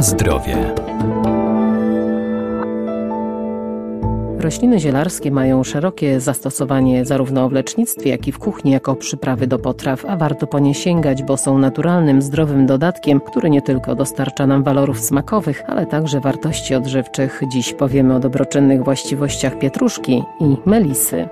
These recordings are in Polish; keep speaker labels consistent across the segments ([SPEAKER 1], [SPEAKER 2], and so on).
[SPEAKER 1] Zdrowie. Rośliny zielarskie mają szerokie zastosowanie zarówno w lecznictwie, jak i w kuchni jako przyprawy do potraw, a warto po nie sięgać, bo są naturalnym, zdrowym dodatkiem, który nie tylko dostarcza nam walorów smakowych, ale także wartości odżywczych. Dziś powiemy o dobroczynnych właściwościach pietruszki i melisy.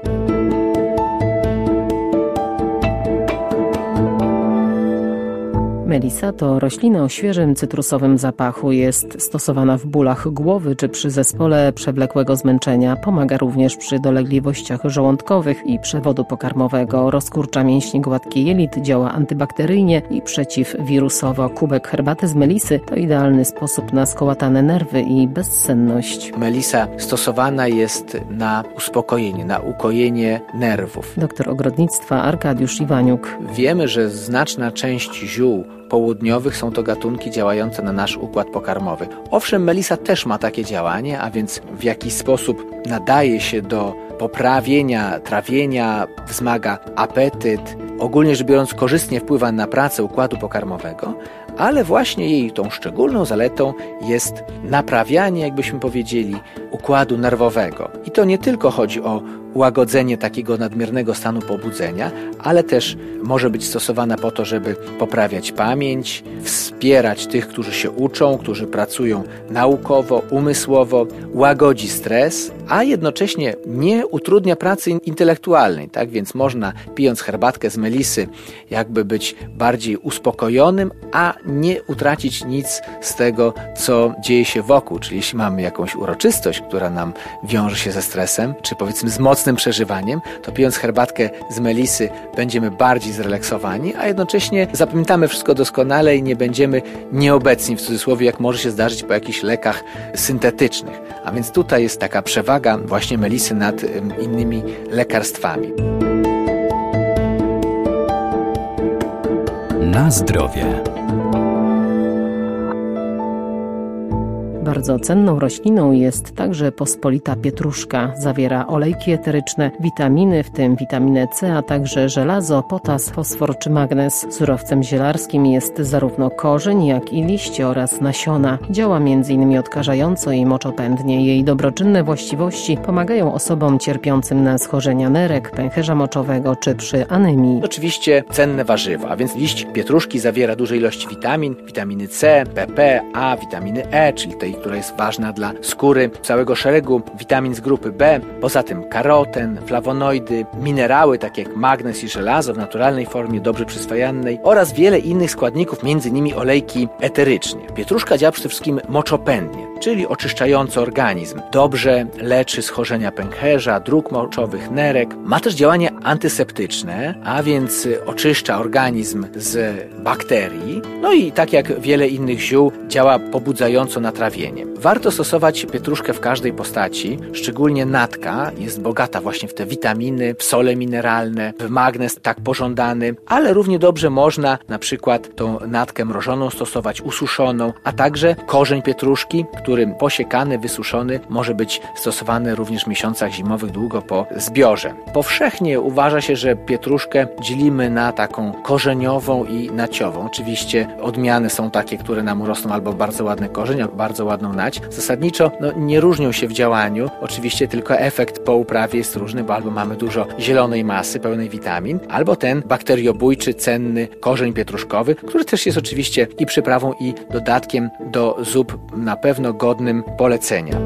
[SPEAKER 1] Melisa to roślina o świeżym cytrusowym zapachu. Jest stosowana w bólach głowy czy przy zespole przewlekłego zmęczenia. Pomaga również przy dolegliwościach żołądkowych i przewodu pokarmowego. Rozkurcza mięśnie gładkie jelit, działa antybakteryjnie i przeciwwirusowo. Kubek herbaty z melisy to idealny sposób na skołatane nerwy i bezsenność.
[SPEAKER 2] Melisa stosowana jest na uspokojenie, na ukojenie nerwów.
[SPEAKER 1] Doktor ogrodnictwa Arkadiusz Iwaniuk.
[SPEAKER 2] Wiemy, że znaczna część ziół południowych są to gatunki działające na nasz układ pokarmowy. Owszem, melisa też ma takie działanie, a więc w jakiś sposób nadaje się do poprawienia trawienia, wzmaga apetyt, ogólnie rzecz biorąc korzystnie wpływa na pracę układu pokarmowego, ale właśnie jej tą szczególną zaletą jest naprawianie, jakbyśmy powiedzieli, układu nerwowego. I to nie tylko chodzi o łagodzenie takiego nadmiernego stanu pobudzenia, ale też może być stosowana po to, żeby poprawiać pamięć, wspierać tych, którzy się uczą, którzy pracują naukowo, umysłowo, łagodzi stres, a jednocześnie nie utrudnia pracy intelektualnej. Tak więc można, pijąc herbatkę z melisy, jakby być bardziej uspokojonym, a nie utracić nic z tego, co dzieje się wokół. Czyli jeśli mamy jakąś uroczystość, która nam wiąże się ze stresem, czy powiedzmy z mocnym przeżywaniem, to pijąc herbatkę z melisy będziemy bardziej zrelaksowani, a jednocześnie zapamiętamy wszystko doskonale i nie będziemy nieobecni w cudzysłowie, jak może się zdarzyć po jakichś lekach syntetycznych. A więc tutaj jest taka przewaga właśnie melisy nad innymi lekarstwami.
[SPEAKER 1] Na zdrowie. Bardzo cenną rośliną jest także pospolita pietruszka. Zawiera olejki eteryczne, witaminy, w tym witaminę C, a także żelazo, potas, fosfor czy magnez. Surowcem zielarskim jest zarówno korzeń, jak i liście oraz nasiona. Działa m.in. odkażająco i moczopędnie. Jej dobroczynne właściwości pomagają osobom cierpiącym na schorzenia nerek, pęcherza moczowego czy przy anemii.
[SPEAKER 2] Oczywiście cenne warzywa, więc liść pietruszki zawiera duże ilości witamin, witaminy C, PP, A, witaminy E, czyli tej która jest ważna dla skóry, całego szeregu witamin z grupy B, poza tym karoten, flawonoidy, minerały takie jak magnez i żelazo w naturalnej formie, dobrze przyswajalnej oraz wiele innych składników, m.in. olejki eteryczne. Pietruszka działa przede wszystkim moczopędnie, czyli oczyszczająco organizm. Dobrze leczy schorzenia pęcherza, dróg moczowych, nerek. Ma też działanie antyseptyczne, a więc oczyszcza organizm z bakterii. No i tak jak wiele innych ziół, działa pobudzająco na trawienie. Warto stosować pietruszkę w każdej postaci, szczególnie natka jest bogata właśnie w te witaminy, w sole mineralne, w magnez tak pożądany, ale równie dobrze można na przykład tą natkę mrożoną stosować, ususzoną, a także korzeń pietruszki, który posiekany, wysuszony może być stosowany również w miesiącach zimowych długo po zbiorze. Powszechnie uważa się, że pietruszkę dzielimy na taką korzeniową i naciową. Oczywiście odmiany są takie, które nam urosną albo bardzo ładny korzeń, albo bardzo ładną nać. Zasadniczo no, nie różnią się w działaniu, oczywiście tylko efekt po uprawie jest różny, bo albo mamy dużo zielonej masy pełnej witamin, albo ten bakteriobójczy, cenny korzeń pietruszkowy, który też jest oczywiście i przyprawą, i dodatkiem do zup na pewno godnym polecenia.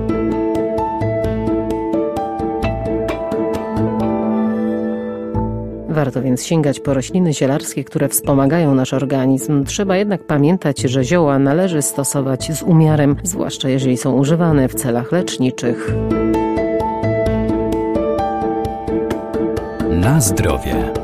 [SPEAKER 1] Warto więc sięgać po rośliny zielarskie, które wspomagają nasz organizm. Trzeba jednak pamiętać, że zioła należy stosować z umiarem, zwłaszcza jeżeli są używane w celach leczniczych. Na zdrowie.